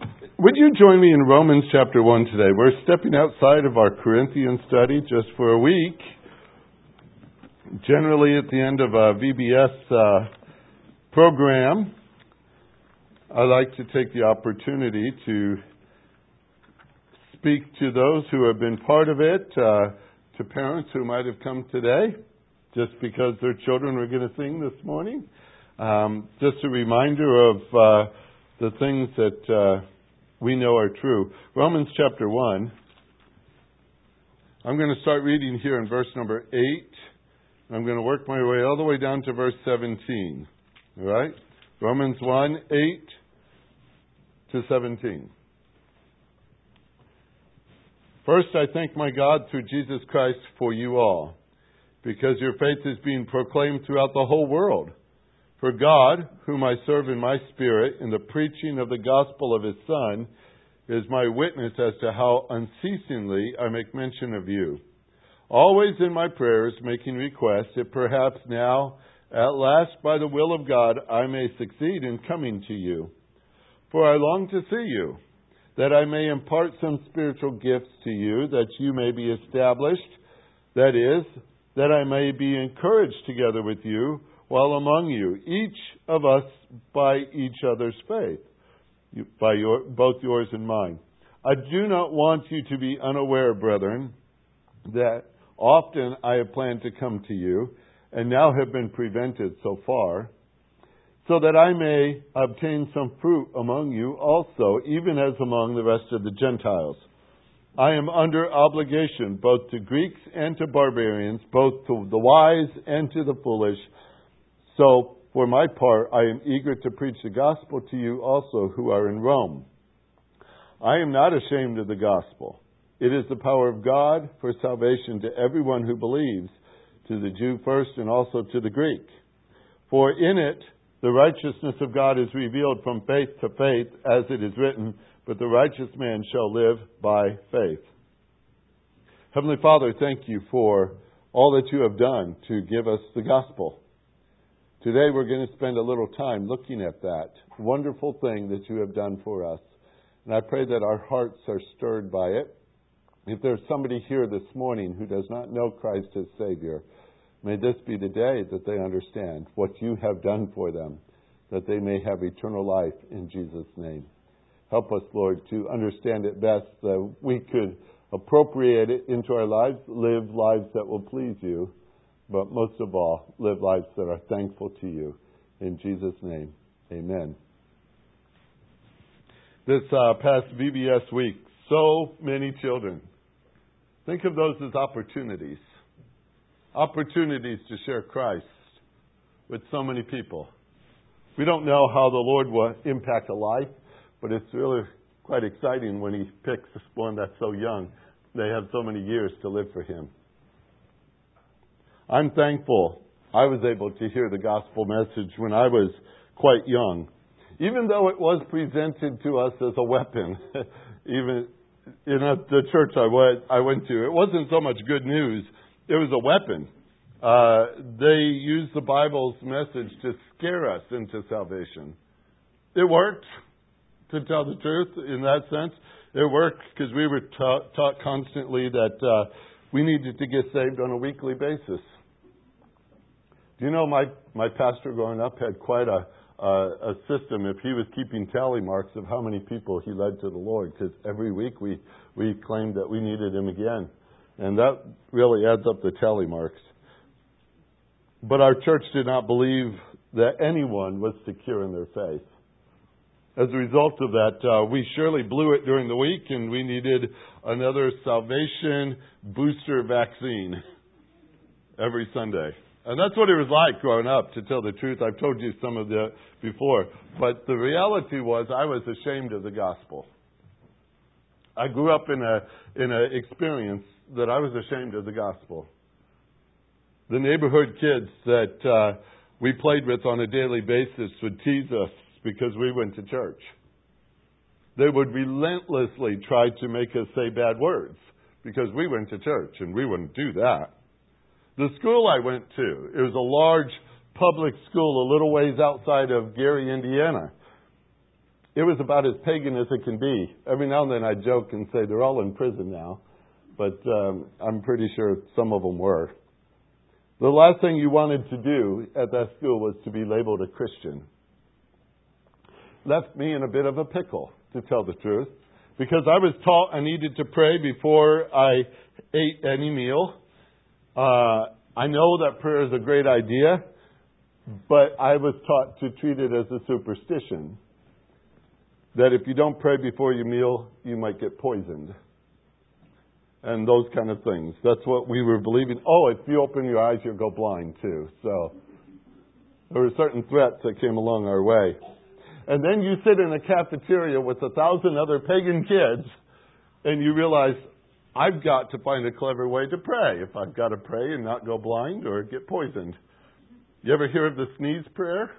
Would you join me in Romans chapter 1 today? We're stepping outside of our Corinthian study just for a week. Generally, at the end of a VBS uh, program, I like to take the opportunity to speak to those who have been part of it, uh, to parents who might have come today just because their children were going to sing this morning. Um, just a reminder of uh, the things that uh, we know are true. Romans chapter 1. I'm going to start reading here in verse number 8. I'm going to work my way all the way down to verse 17. All right? Romans 1 8 to 17. First, I thank my God through Jesus Christ for you all, because your faith is being proclaimed throughout the whole world. For God, whom I serve in my spirit in the preaching of the gospel of his Son, is my witness as to how unceasingly I make mention of you. Always in my prayers, making requests that perhaps now, at last, by the will of God, I may succeed in coming to you. For I long to see you, that I may impart some spiritual gifts to you, that you may be established, that is, that I may be encouraged together with you while among you, each of us by each other's faith, by your, both yours and mine. I do not want you to be unaware, brethren, that often I have planned to come to you, and now have been prevented so far, so that I may obtain some fruit among you also, even as among the rest of the Gentiles. I am under obligation both to Greeks and to barbarians, both to the wise and to the foolish. So, for my part, I am eager to preach the gospel to you also who are in Rome. I am not ashamed of the gospel. It is the power of God for salvation to everyone who believes, to the Jew first and also to the Greek. For in it the righteousness of God is revealed from faith to faith, as it is written, but the righteous man shall live by faith. Heavenly Father, thank you for all that you have done to give us the gospel. Today we're going to spend a little time looking at that wonderful thing that you have done for us. And I pray that our hearts are stirred by it. If there's somebody here this morning who does not know Christ as Savior, may this be the day that they understand what you have done for them, that they may have eternal life in Jesus' name. Help us, Lord, to understand it best that we could appropriate it into our lives, live lives that will please you but most of all, live lives that are thankful to you. In Jesus' name, amen. This uh, past VBS week, so many children. Think of those as opportunities. Opportunities to share Christ with so many people. We don't know how the Lord will impact a life, but it's really quite exciting when He picks one that's so young. They have so many years to live for Him. I'm thankful I was able to hear the gospel message when I was quite young. Even though it was presented to us as a weapon, even in the church I went, I went to, it wasn't so much good news, it was a weapon. Uh, they used the Bible's message to scare us into salvation. It worked, to tell the truth, in that sense. It worked because we were taught, taught constantly that uh, we needed to get saved on a weekly basis. You know my, my pastor growing up had quite a, a, a system if he was keeping tally marks of how many people he led to the Lord, because every week we, we claimed that we needed him again. And that really adds up the tally marks. But our church did not believe that anyone was secure in their faith. As a result of that, uh, we surely blew it during the week, and we needed another salvation booster vaccine every Sunday. And that's what it was like growing up, to tell the truth. I've told you some of the before. But the reality was I was ashamed of the gospel. I grew up in a in an experience that I was ashamed of the gospel. The neighborhood kids that uh, we played with on a daily basis would tease us because we went to church. They would relentlessly try to make us say bad words because we went to church, and we wouldn't do that. The school I went to, it was a large public school a little ways outside of Gary, Indiana. it was about as pagan as it can be. Every now and then I joke and say they're all in prison now, but um, I'm pretty sure some of them were. The last thing you wanted to do at that school was to be labeled a Christian. Left me in a bit of a pickle, to tell the truth, because I was taught I needed to pray before I ate any meal. Uh, I know that prayer is a great idea, but I was taught to treat it as a superstition. That if you don't pray before your meal, you might get poisoned and those kind of things. That's what we were believing. Oh, if you open your eyes, you'll go blind too. So there were certain threats that came along our way. And then you sit in a cafeteria with a thousand other pagan kids, and you realize, I've got to find a clever way to pray if I've got to pray and not go blind or get poisoned. You ever hear of the sneeze prayer?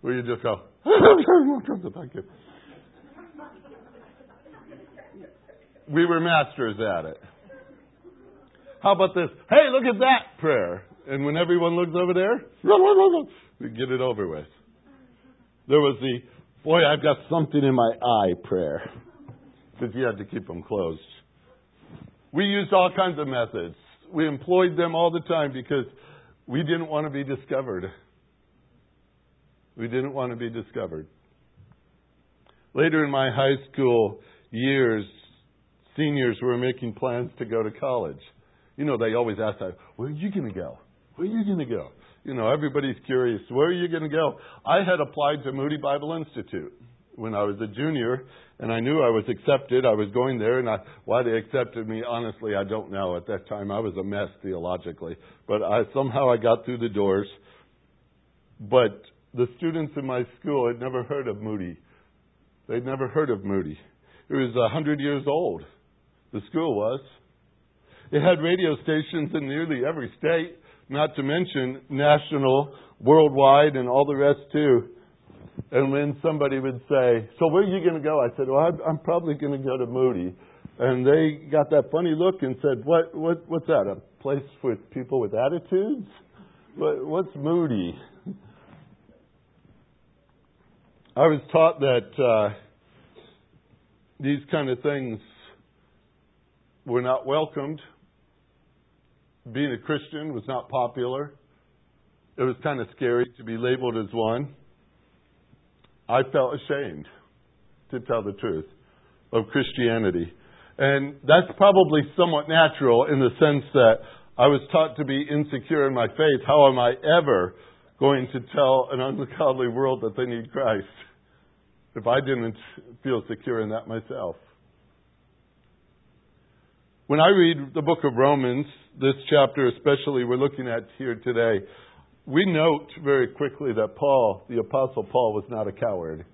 Where you just go, thank you. we were masters at it. How about this? Hey, look at that prayer. And when everyone looks over there, we get it over with. There was the, boy, I've got something in my eye prayer. Because you had to keep them closed. We used all kinds of methods. We employed them all the time because we didn't want to be discovered. We didn't want to be discovered. Later in my high school years, seniors were making plans to go to college. You know, they always ask that, where are you going to go? Where are you going to go? You know, everybody's curious, where are you going to go? I had applied to Moody Bible Institute when I was a junior, and I knew I was accepted. I was going there, and I, why they accepted me, honestly, I don't know. At that time, I was a mess theologically, but I, somehow I got through the doors. But the students in my school had never heard of Moody. They'd never heard of Moody. It was a hundred years old. The school was. It had radio stations in nearly every state, not to mention national, worldwide, and all the rest too. And when somebody would say, So where are you going to go? I said, Well, I'm probably going to go to Moody. And they got that funny look and said, What, what, What's that? A place with people with attitudes? What, what's Moody? I was taught that uh, these kind of things were not welcomed. Being a Christian was not popular. It was kind of scary to be labeled as one. I felt ashamed, to tell the truth, of Christianity. And that's probably somewhat natural in the sense that I was taught to be insecure in my faith. How am I ever going to tell an ungodly world that they need Christ if I didn't feel secure in that myself? When I read the book of Romans, this chapter especially we're looking at here today, we note very quickly that Paul, the Apostle Paul, was not a coward.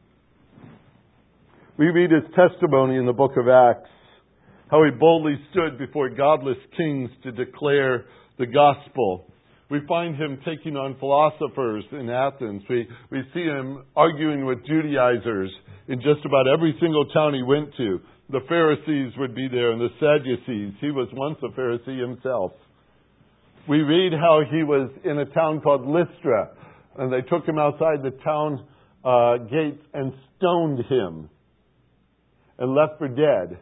We read his testimony in the book of Acts, how he boldly stood before godless kings to declare the gospel. We find him taking on philosophers in Athens. We, we see him arguing with Judaizers in just about every single town he went to the Pharisees would be there and the Sadducees. He was once a Pharisee himself. We read how he was in a town called Lystra, and they took him outside the town uh, gates and stoned him and left for dead.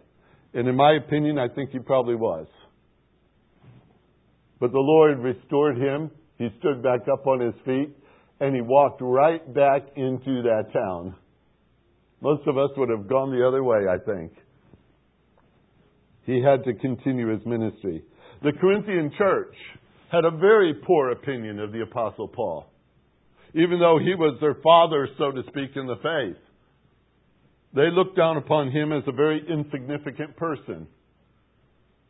And in my opinion, I think he probably was. But the Lord restored him. He stood back up on his feet, and he walked right back into that town. Most of us would have gone the other way, I think. He had to continue his ministry. The Corinthian church had a very poor opinion of the Apostle Paul, even though he was their father, so to speak, in the faith. They looked down upon him as a very insignificant person.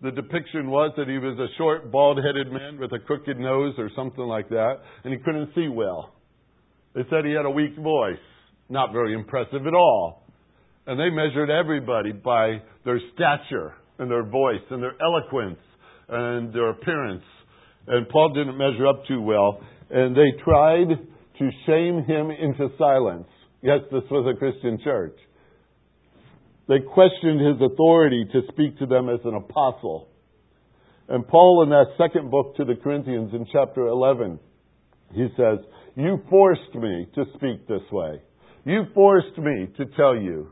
The depiction was that he was a short, bald headed man with a crooked nose or something like that, and he couldn't see well. They said he had a weak voice. Not very impressive at all. And they measured everybody by their stature and their voice and their eloquence and their appearance. And Paul didn't measure up too well. And they tried to shame him into silence. Yes, this was a Christian church. They questioned his authority to speak to them as an apostle. And Paul, in that second book to the Corinthians in chapter 11, he says, You forced me to speak this way. You forced me to tell you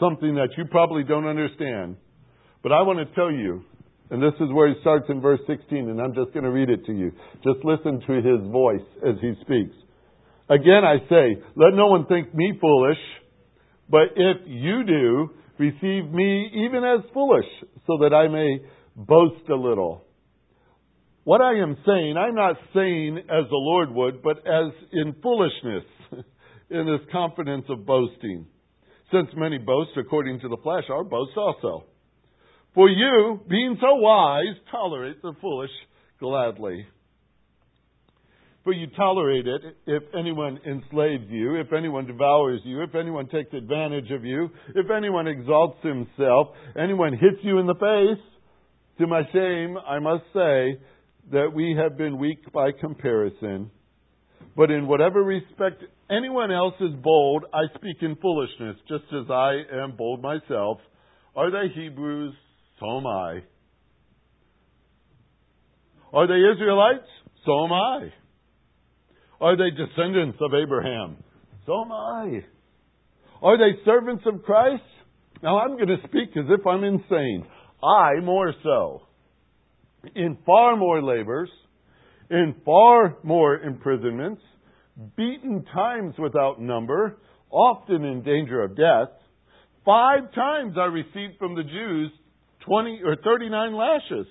something that you probably don't understand. But I want to tell you, and this is where he starts in verse 16, and I'm just going to read it to you. Just listen to his voice as he speaks. Again, I say, let no one think me foolish, but if you do, receive me even as foolish, so that I may boast a little. What I am saying, I'm not saying as the Lord would, but as in foolishness, in this confidence of boasting. Since many boast according to the flesh, our boast also. For you, being so wise, tolerate the foolish gladly. For you tolerate it if anyone enslaves you, if anyone devours you, if anyone takes advantage of you, if anyone exalts himself, anyone hits you in the face. To my shame, I must say that we have been weak by comparison. But in whatever respect anyone else is bold, I speak in foolishness, just as I am bold myself. Are they Hebrews? So am I. Are they Israelites? So am I. Are they descendants of Abraham? So am I. Are they servants of Christ? Now I'm going to speak as if I'm insane. I more so. In far more labors, in far more imprisonments, beaten times without number, often in danger of death. Five times I received from the Jews 20 or 39 lashes.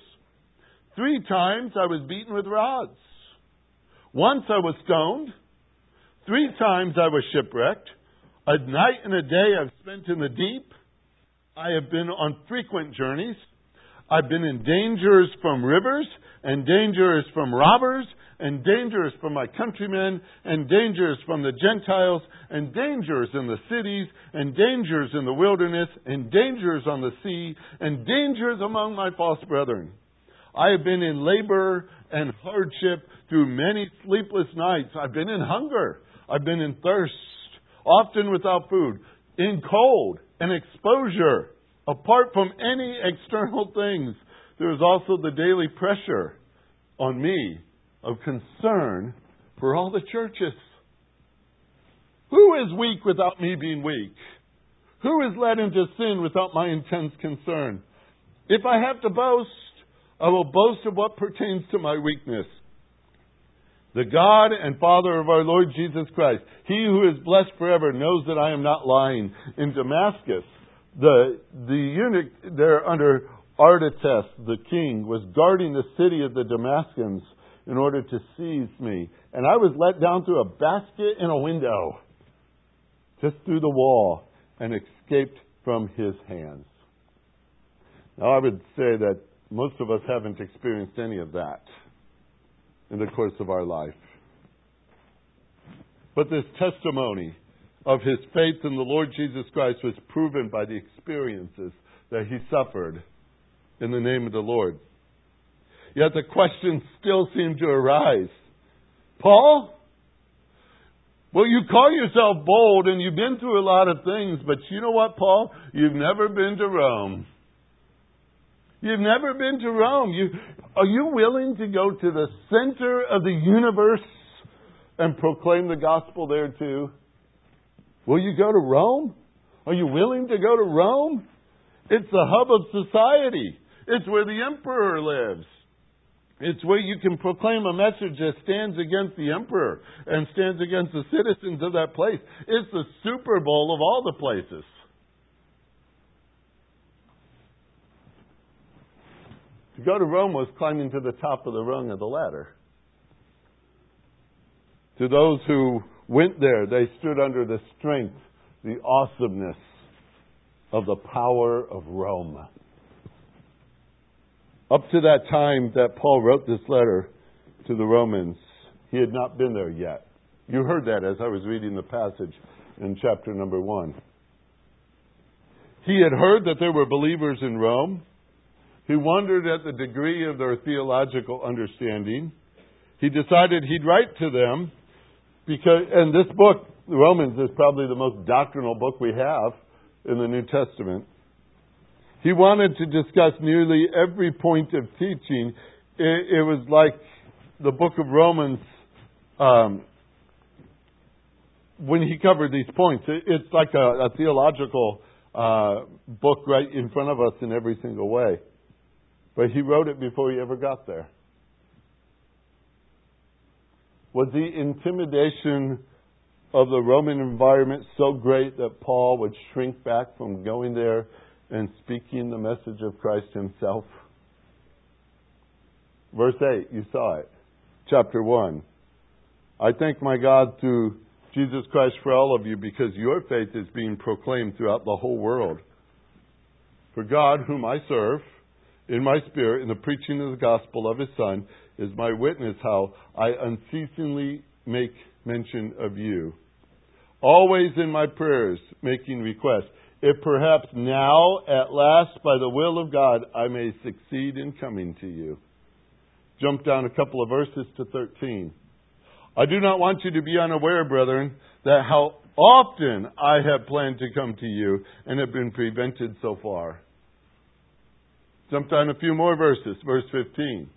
Three times I was beaten with rods. Once I was stoned. Three times I was shipwrecked. A night and a day I've spent in the deep. I have been on frequent journeys. I've been in dangers from rivers, and dangers from robbers, and dangers from my countrymen, and dangers from the Gentiles, and dangers in the cities, and dangers in the wilderness, and dangers on the sea, and dangers among my false brethren. I have been in labor and hardship through many sleepless nights. I've been in hunger. I've been in thirst, often without food, in cold and exposure. Apart from any external things, there is also the daily pressure on me of concern for all the churches. Who is weak without me being weak? Who is led into sin without my intense concern? If I have to boast, I will boast of what pertains to my weakness. The God and Father of our Lord Jesus Christ, He who is blessed forever, knows that I am not lying. In Damascus, the, the eunuch there under Artaxerxes, the king, was guarding the city of the Damascus in order to seize me. And I was let down through a basket in a window, just through the wall, and escaped from his hands. Now, I would say that most of us haven't experienced any of that in the course of our life. But this testimony of his faith in the Lord Jesus Christ was proven by the experiences that he suffered in the name of the Lord. Yet the question still seemed to arise Paul, well, you call yourself bold and you've been through a lot of things, but you know what, Paul? You've never been to Rome. You've never been to Rome. You, are you willing to go to the center of the universe and proclaim the gospel there too? Will you go to Rome? Are you willing to go to Rome? It's the hub of society. It's where the emperor lives. It's where you can proclaim a message that stands against the emperor and stands against the citizens of that place. It's the Super Bowl of all the places. To go to Rome was climbing to the top of the rung of the ladder. To those who went there, they stood under the strength, the awesomeness of the power of Rome. Up to that time that Paul wrote this letter to the Romans, he had not been there yet. You heard that as I was reading the passage in chapter number one. He had heard that there were believers in Rome. He wondered at the degree of their theological understanding. He decided he'd write to them because, and this book, the Romans, is probably the most doctrinal book we have in the New Testament. He wanted to discuss nearly every point of teaching. It, it was like the book of Romans um, when he covered these points, it, it's like a, a theological uh, book right in front of us in every single way. But he wrote it before he ever got there. Was the intimidation of the Roman environment so great that Paul would shrink back from going there and speaking the message of Christ himself? Verse 8, you saw it. Chapter 1. I thank my God through Jesus Christ for all of you because your faith is being proclaimed throughout the whole world. For God, whom I serve, in my spirit, in the preaching of the gospel of his Son, is my witness how I unceasingly make mention of you. Always in my prayers, making requests. If perhaps now, at last, by the will of God, I may succeed in coming to you. Jump down a couple of verses to 13. I do not want you to be unaware, brethren, that how often I have planned to come to you and have been prevented so far. Jump down a few more verses, verse 15.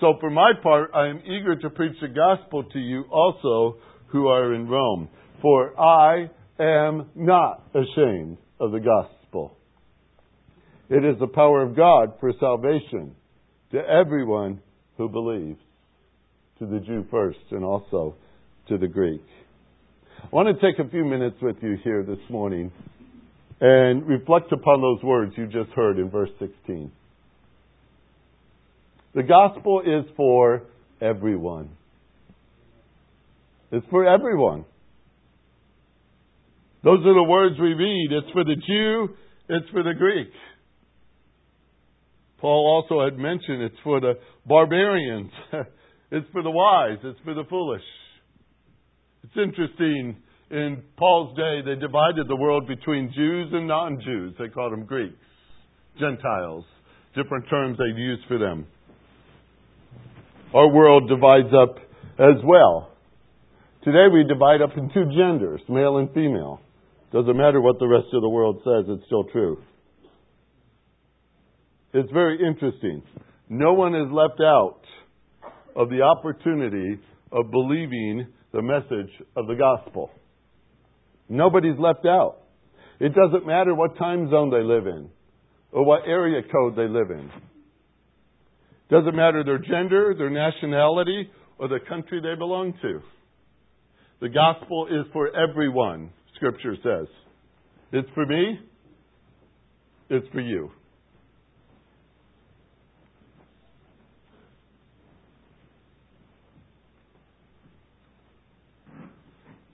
So for my part, I am eager to preach the gospel to you also who are in Rome. For I am not ashamed of the gospel. It is the power of God for salvation to everyone who believes to the Jew first and also to the Greek. I want to take a few minutes with you here this morning and reflect upon those words you just heard in verse 16. The gospel is for everyone. It's for everyone. Those are the words we read. It's for the Jew, it's for the Greek. Paul also had mentioned it's for the barbarians. It's for the wise, it's for the foolish. It's interesting, in Paul's day, they divided the world between Jews and non Jews. They called them Greeks, Gentiles, different terms they'd use for them. Our world divides up as well. Today we divide up in two genders, male and female. Doesn't matter what the rest of the world says, it's still true. It's very interesting. No one is left out of the opportunity of believing the message of the gospel. Nobody's left out. It doesn't matter what time zone they live in or what area code they live in. Doesn't matter their gender, their nationality, or the country they belong to. The gospel is for everyone, Scripture says. It's for me, it's for you.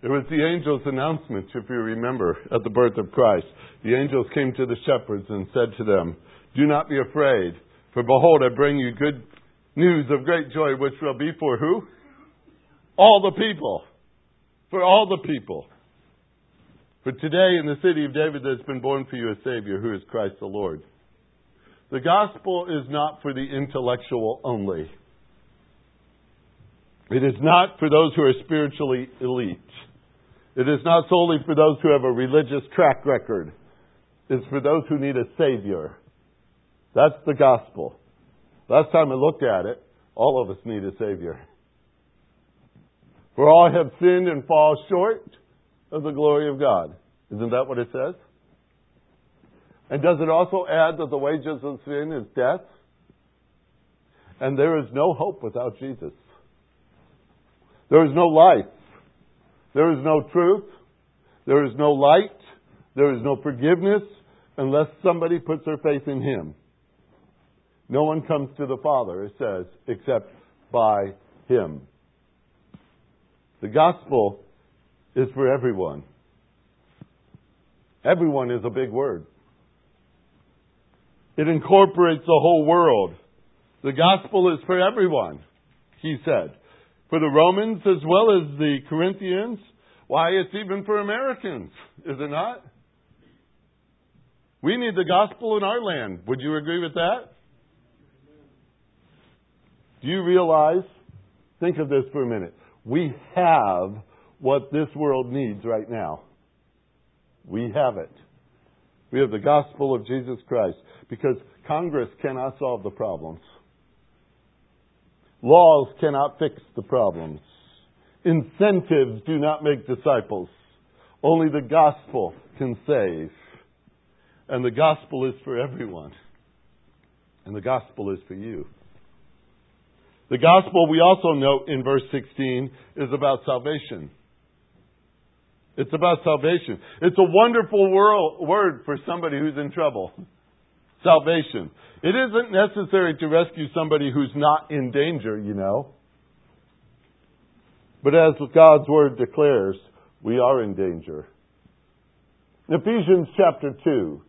It was the angel's announcement, if you remember, at the birth of Christ. The angels came to the shepherds and said to them, Do not be afraid, for behold, I bring you good news of great joy, which will be for who? All the people. For all the people. For today in the city of David there's been born for you a Savior, who is Christ the Lord. The gospel is not for the intellectual only. It is not for those who are spiritually elite. It is not solely for those who have a religious track record. It's for those who need a Savior. That's the gospel. Last time I looked at it, all of us need a Savior. For all have sinned and fall short of the glory of God. Isn't that what it says? And does it also add that the wages of sin is death? And there is no hope without Jesus. There is no life there is no truth. There is no light. There is no forgiveness unless somebody puts their faith in Him. No one comes to the Father, it says, except by Him. The gospel is for everyone. Everyone is a big word. It incorporates the whole world. The gospel is for everyone, he said for the Romans as well as the Corinthians. Why, it's even for Americans, is it not? We need the gospel in our land. Would you agree with that? Do you realize? Think of this for a minute. We have what this world needs right now. We have it. We have the gospel of Jesus Christ because Congress cannot solve the problems. Laws cannot fix the problems. Incentives do not make disciples. Only the gospel can save. And the gospel is for everyone. And the gospel is for you. The gospel, we also note in verse 16, is about salvation. It's about salvation. It's a wonderful world, word for somebody who's in trouble. Salvation. It isn't necessary to rescue somebody who's not in danger, you know. But as God's word declares, we are in danger. Ephesians chapter 2,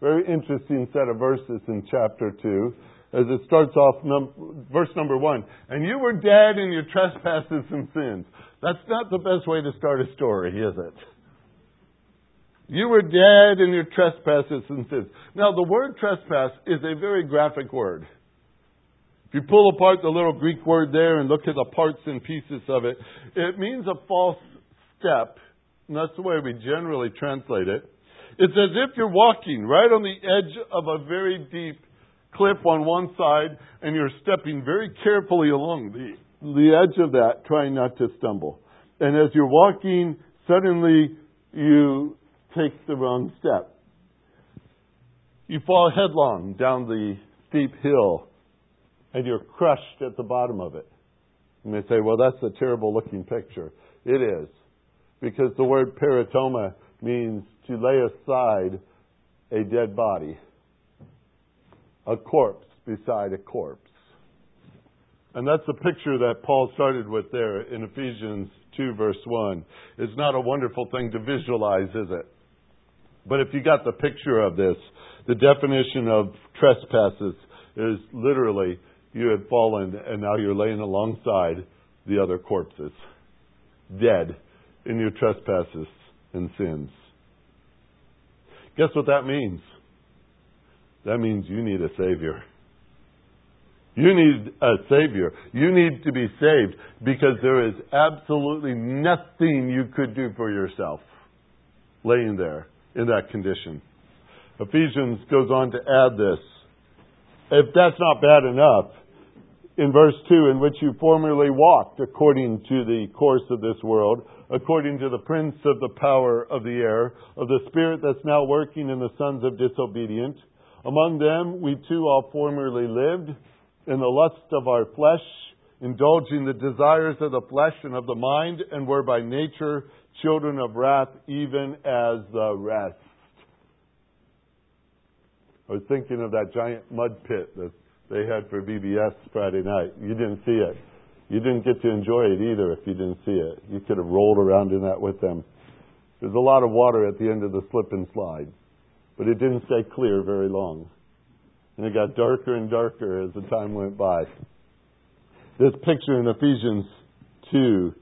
very interesting set of verses in chapter 2, as it starts off, num- verse number 1. And you were dead in your trespasses and sins. That's not the best way to start a story, is it? You were dead in your trespasses and sins. Now, the word trespass is a very graphic word. If you pull apart the little Greek word there and look at the parts and pieces of it, it means a false step. And that's the way we generally translate it. It's as if you're walking right on the edge of a very deep cliff on one side and you're stepping very carefully along the, the edge of that, trying not to stumble. And as you're walking, suddenly you take the wrong step. You fall headlong down the steep hill and you're crushed at the bottom of it. And they say, well, that's a terrible looking picture. It is. Because the word paraptoma means to lay aside a dead body, a corpse beside a corpse. And that's the picture that Paul started with there in Ephesians 2, verse 1. It's not a wonderful thing to visualize, is it? But if you got the picture of this, the definition of trespasses is literally you had fallen and now you're laying alongside the other corpses, dead in your trespasses and sins. Guess what that means? That means you need a Savior. You need a Savior. You need to be saved because there is absolutely nothing you could do for yourself laying there in that condition. Ephesians goes on to add this. If that's not bad enough, in verse 2, in which you formerly walked according to the course of this world, according to the prince of the power of the air, of the spirit that's now working in the sons of disobedience. Among them we too all formerly lived in the lust of our flesh, indulging the desires of the flesh and of the mind, and were by nature children of wrath, even as the rest. I was thinking of that giant mud pit that they had for VBS Friday night. You didn't see it. You didn't get to enjoy it either if you didn't see it. You could have rolled around in that with them. There's a lot of water at the end of the slip and slide, but it didn't stay clear very long. And it got darker and darker as the time went by. This picture in Ephesians 2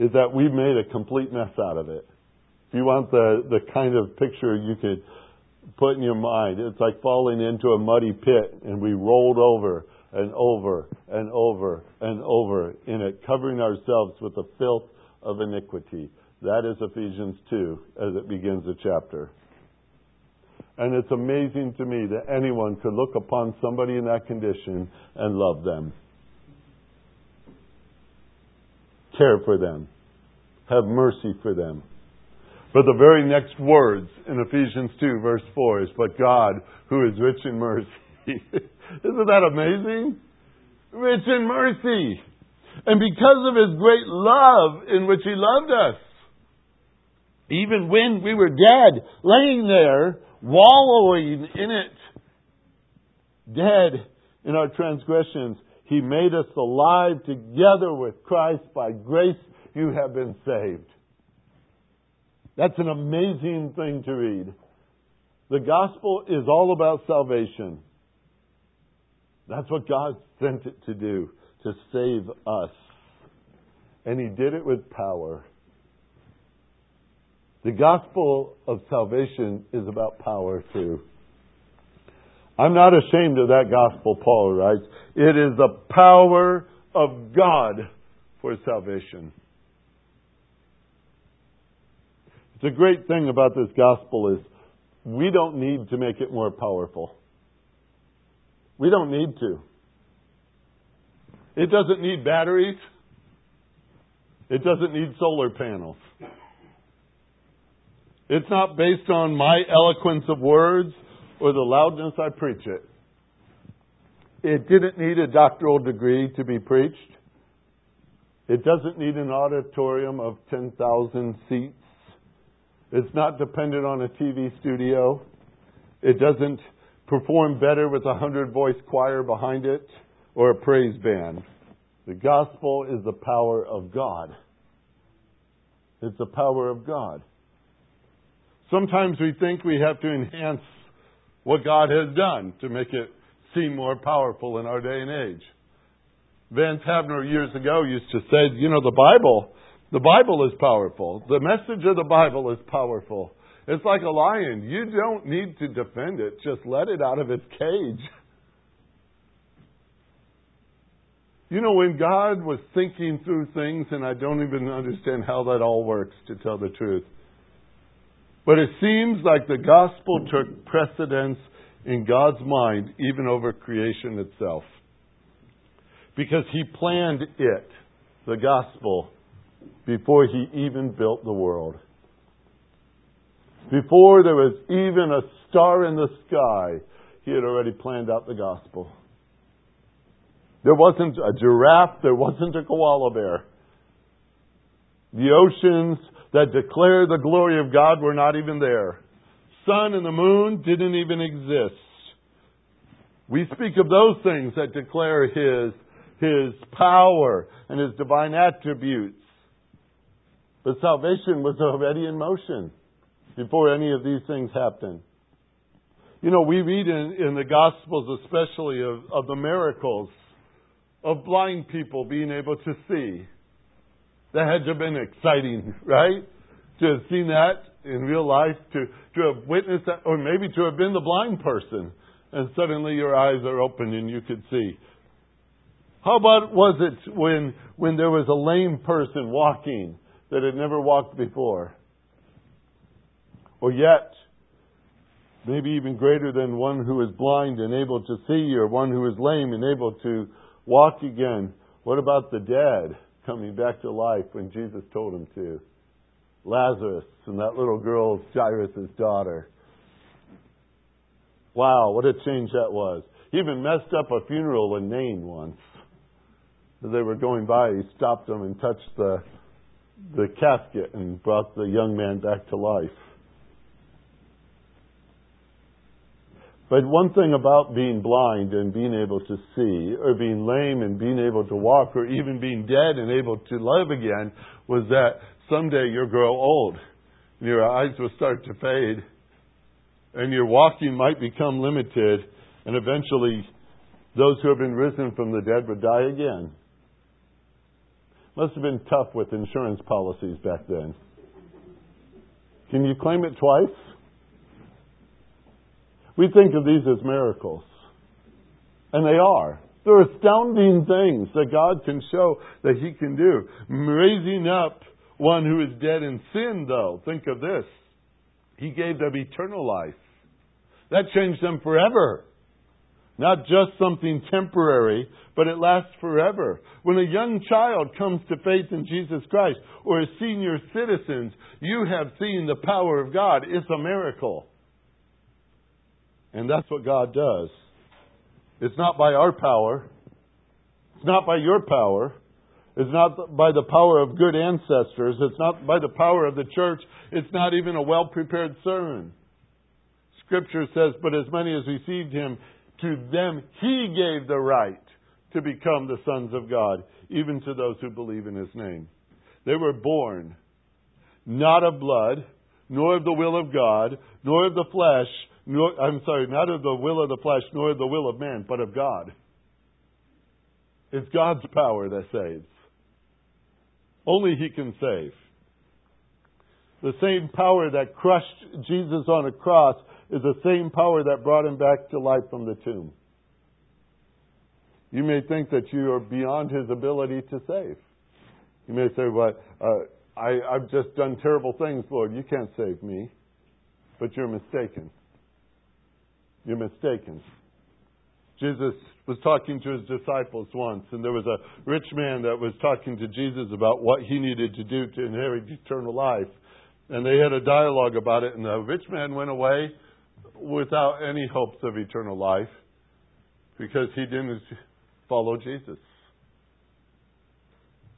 is that we've made a complete mess out of it. If you want the, the kind of picture you could put in your mind, it's like falling into a muddy pit and we rolled over and over and over and over in it, covering ourselves with the filth of iniquity. That is Ephesians 2 as it begins the chapter. And it's amazing to me that anyone could look upon somebody in that condition and love them, care for them, have mercy for them. But the very next words in Ephesians 2, verse 4 is, But God, who is rich in mercy, isn't that amazing? Rich in mercy. And because of his great love in which he loved us, even when we were dead, laying there, wallowing in it, dead in our transgressions, he made us alive together with Christ. By grace you have been saved. That's an amazing thing to read. The gospel is all about salvation. That's what God sent it to do, to save us. And He did it with power. The gospel of salvation is about power too. I'm not ashamed of that gospel, Paul writes. It is the power of God for salvation. The great thing about this gospel is we don't need to make it more powerful. We don't need to. It doesn't need batteries. It doesn't need solar panels. It's not based on my eloquence of words or the loudness I preach it. It didn't need a doctoral degree to be preached. It doesn't need an auditorium of 10,000 seats. It's not dependent on a TV studio. It doesn't perform better with a hundred voice choir behind it or a praise band. The gospel is the power of God. It's the power of God. Sometimes we think we have to enhance what God has done to make it seem more powerful in our day and age. Vance Havner years ago used to say, you know, the Bible, the Bible is powerful. The message of the Bible is powerful. It's like a lion. You don't need to defend it. Just let it out of its cage. You know, when God was thinking through things, and I don't even understand how that all works, to tell the truth, but it seems like the gospel took precedence in God's mind even over creation itself. Because He planned it, the gospel, before He even built the world. Before there was even a star in the sky, He had already planned out the gospel. There wasn't a giraffe, there wasn't a koala bear. The oceans that declare the glory of God were not even there. Sun and the moon didn't even exist. We speak of those things that declare His, His power and His divine attributes. But salvation was already in motion before any of these things happened. You know, we read in, in the Gospels, especially of, of the miracles of blind people being able to see. That had to have been exciting, right? To have seen that in real life, to, to have witnessed that, or maybe to have been the blind person, and suddenly your eyes are open and you could see. How about was it when, when there was a lame person walking that had never walked before? Or yet, maybe even greater than one who is blind and able to see, or one who is lame and able to walk again. What about the dead coming back to life when Jesus told him to? Lazarus and that little girl, Jairus' daughter. Wow, what a change that was. He even messed up a funeral in Nain once. As they were going by, he stopped them and touched the, the casket and brought the young man back to life. But one thing about being blind and being able to see, or being lame and being able to walk, or even being dead and able to live again, was that someday you'll grow old. And your eyes will start to fade. And your walking might become limited. And eventually, those who have been risen from the dead would die again. Must have been tough with insurance policies back then. Can you claim it twice? We think of these as miracles. And they are. They're astounding things that God can show that He can do. Raising up one who is dead in sin, though, think of this. He gave them eternal life. That changed them forever. Not just something temporary, but it lasts forever. When a young child comes to faith in Jesus Christ, or as senior citizens, you have seen the power of God. It's a miracle. And that's what God does. It's not by our power. It's not by your power. It's not by the power of good ancestors. It's not by the power of the church. It's not even a well prepared sermon. Scripture says, But as many as received him, to them he gave the right to become the sons of God, even to those who believe in his name. They were born not of blood, nor of the will of God, nor of the flesh, nor, I'm sorry, not of the will of the flesh, nor of the will of man, but of God. It's God's power that saves. Only He can save. The same power that crushed Jesus on a cross is the same power that brought him back to life from the tomb. You may think that you are beyond his ability to save. You may say, Well, uh, I've just done terrible things, Lord. You can't save me. But you're mistaken. You're mistaken. Jesus was talking to his disciples once, and there was a rich man that was talking to Jesus about what he needed to do to inherit eternal life. And they had a dialogue about it, and the rich man went away without any hopes of eternal life because he didn't follow Jesus.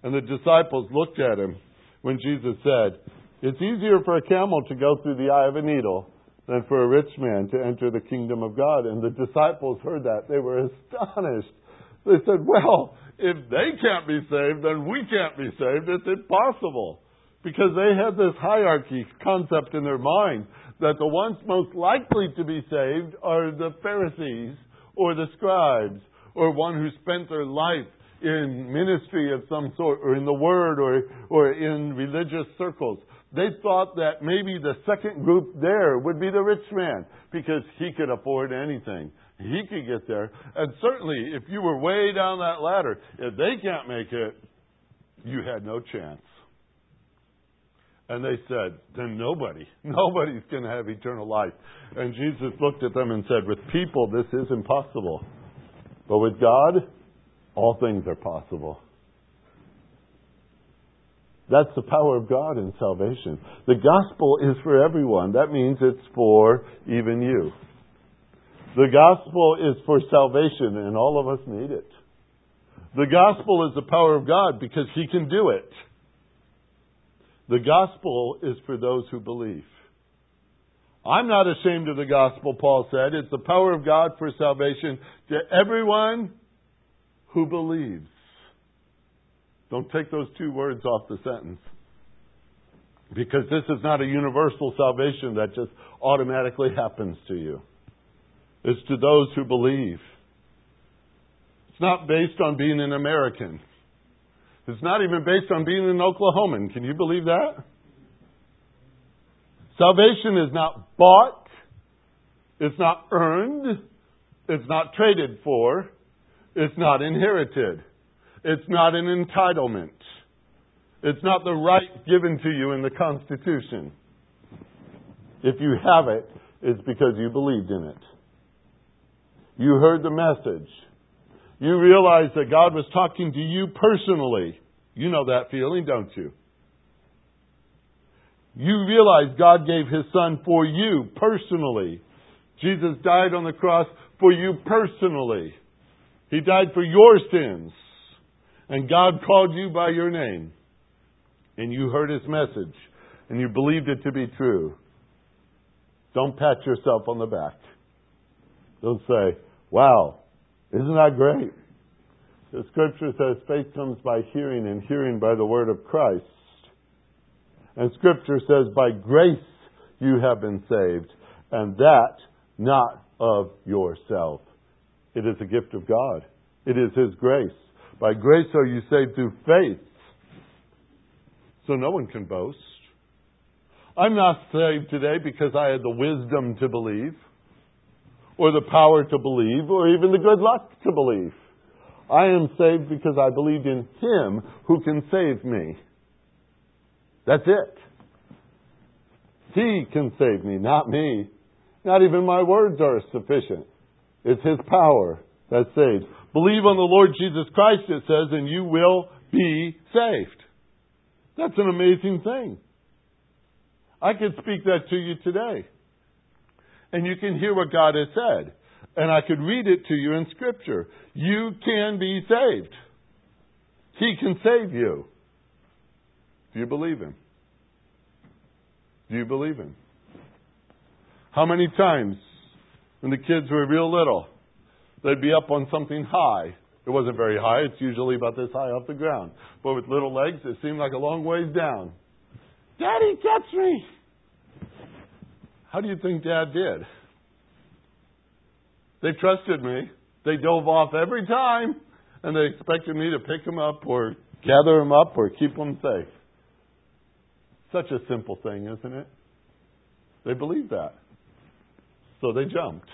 And the disciples looked at him when Jesus said, It's easier for a camel to go through the eye of a needle than for a rich man to enter the kingdom of God. And the disciples heard that. They were astonished. They said, Well, if they can't be saved, then we can't be saved. It's impossible. Because they had this hierarchy concept in their mind that the ones most likely to be saved are the Pharisees or the scribes or one who spent their life in ministry of some sort or in the word or, or in religious circles. They thought that maybe the second group there would be the rich man because he could afford anything. He could get there. And certainly, if you were way down that ladder, if they can't make it, you had no chance. And they said, then nobody, nobody's going to have eternal life. And Jesus looked at them and said, with people, this is impossible. But with God, all things are possible. That's the power of God in salvation. The gospel is for everyone. That means it's for even you. The gospel is for salvation, and all of us need it. The gospel is the power of God because He can do it. The gospel is for those who believe. I'm not ashamed of the gospel, Paul said. It's the power of God for salvation to everyone who believes. Don't take those two words off the sentence. Because this is not a universal salvation that just automatically happens to you. It's to those who believe. It's not based on being an American. It's not even based on being an Oklahoman. Can you believe that? Salvation is not bought. It's not earned. It's not traded for. It's not inherited. It's not an entitlement. It's not the right given to you in the Constitution. If you have it, it's because you believed in it. You heard the message. You realized that God was talking to you personally. You know that feeling, don't you? You realize God gave His Son for you personally. Jesus died on the cross for you personally. He died for your sins and God called you by your name, and you heard his message, and you believed it to be true, don't pat yourself on the back. Don't say, wow, isn't that great? The scripture says faith comes by hearing, and hearing by the word of Christ. And scripture says, by grace you have been saved, and that not of yourself. It is a gift of God. It is His grace. By grace are you saved through faith. So no one can boast. I'm not saved today because I had the wisdom to believe, or the power to believe, or even the good luck to believe. I am saved because I believed in Him who can save me. That's it. He can save me, not me. Not even my words are sufficient. It's His power that saves. Believe on the Lord Jesus Christ, it says, and you will be saved. That's an amazing thing. I could speak that to you today. And you can hear what God has said. And I could read it to you in Scripture. You can be saved. He can save you. Do you believe Him? Do you believe Him? How many times when the kids were real little, they'd be up on something high. It wasn't very high, it's usually about this high off the ground. But with little legs, it seemed like a long ways down. Daddy, catch me! How do you think Dad did? They trusted me. They dove off every time, and they expected me to pick them up or gather them up or keep them safe. Such a simple thing, isn't it? They believed that. So they jumped.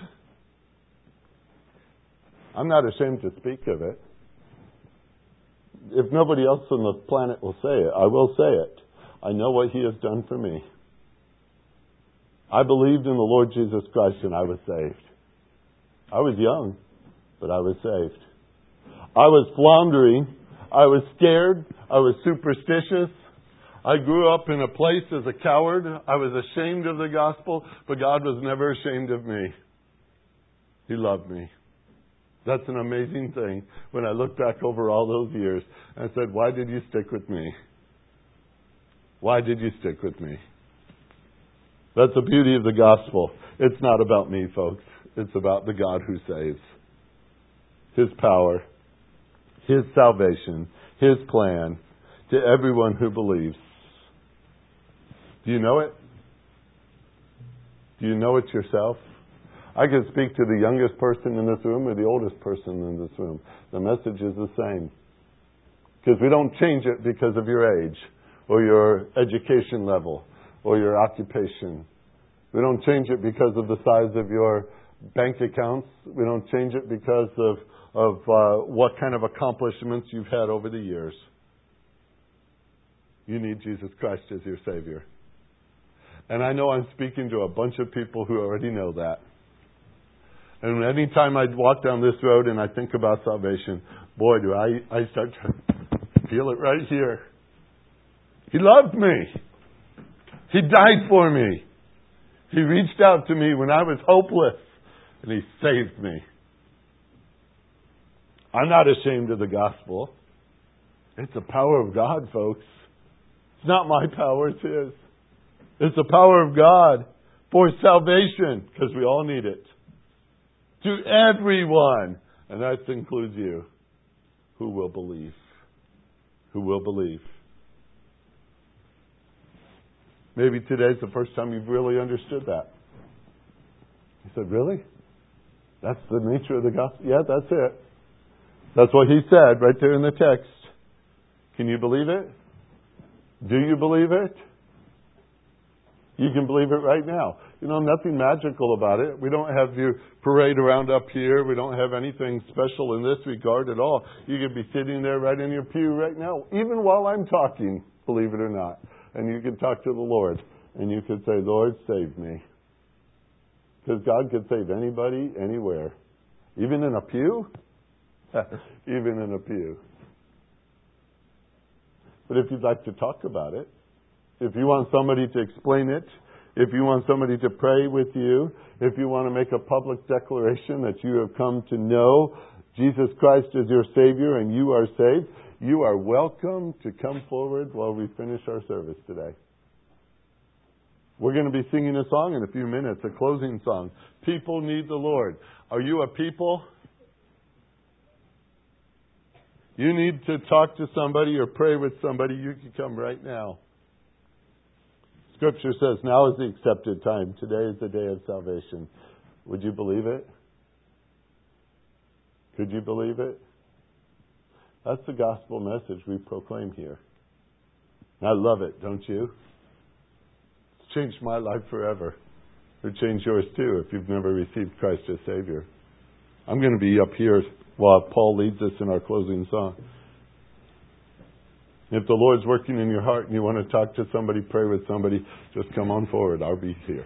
I'm not ashamed to speak of it. If nobody else on the planet will say it, I will say it. I know what He has done for me. I believed in the Lord Jesus Christ and I was saved. I was young. but I was saved. I was floundering. I was scared. I was superstitious. I grew up in a place as a coward. I was ashamed of the gospel, but God was never ashamed of me. He loved me. That's an amazing thing when I look back over all those years and said, Why did you stick with me? Why did you stick with me? That's the beauty of the gospel. It's not about me, folks. It's about the God who saves. His power, His salvation, His plan to everyone who believes. Do you know it? Do you know it yourself? I can speak to the youngest person in this room or the oldest person in this room. The message is the same. Because we don't change it because of your age or your education level or your occupation. We don't change it because of the size of your bank accounts. We don't change it because of, of uh, what kind of accomplishments you've had over the years. You need Jesus Christ as your Savior. And I know I'm speaking to a bunch of people who already know that. And anytime I walk down this road and I think about salvation, boy, do I, I start to feel it right here. He loved me. He died for me. He reached out to me when I was hopeless and He saved me. I'm not ashamed of the gospel. It's the power of God, folks. It's not my power, it's His. It's the power of God for salvation, because we all need it. To everyone, and that includes you, who will believe. Who will believe. Maybe today's the first time you've really understood that. He said, Really? That's the nature of the gospel? Yeah, that's it. That's what he said right there in the text. Can you believe it? Do you believe it? You can believe it right now. You know, nothing magical about it. We don't have you parade around up here. We don't have anything special in this regard at all. You could be sitting there right in your pew right now, even while I'm talking, believe it or not. And you can talk to the Lord. And you could say, Lord, save me. Because God could save anybody, anywhere. Even in a pew? Even in a pew. But if you'd like to talk about it, if you want somebody to explain it, if you want somebody to pray with you, if you want to make a public declaration that you have come to know Jesus Christ as your Savior and you are saved, you are welcome to come forward while we finish our service today. We're going to be singing a song in a few minutes, a closing song. People need the Lord. Are you a people? You need to talk to somebody or pray with somebody, you can come right now. Scripture says now is the accepted time. Today is the day of salvation. Would you believe it? Could you believe it? That's the gospel message we proclaim here. I love it, don't you? It's changed my life forever. It changed yours too if you've never received Christ as Savior. I'm going to be up here while Paul leads us in our closing song. If the Lord's working in your heart and you want to talk to somebody, pray with somebody, just come on forward. I'll be here.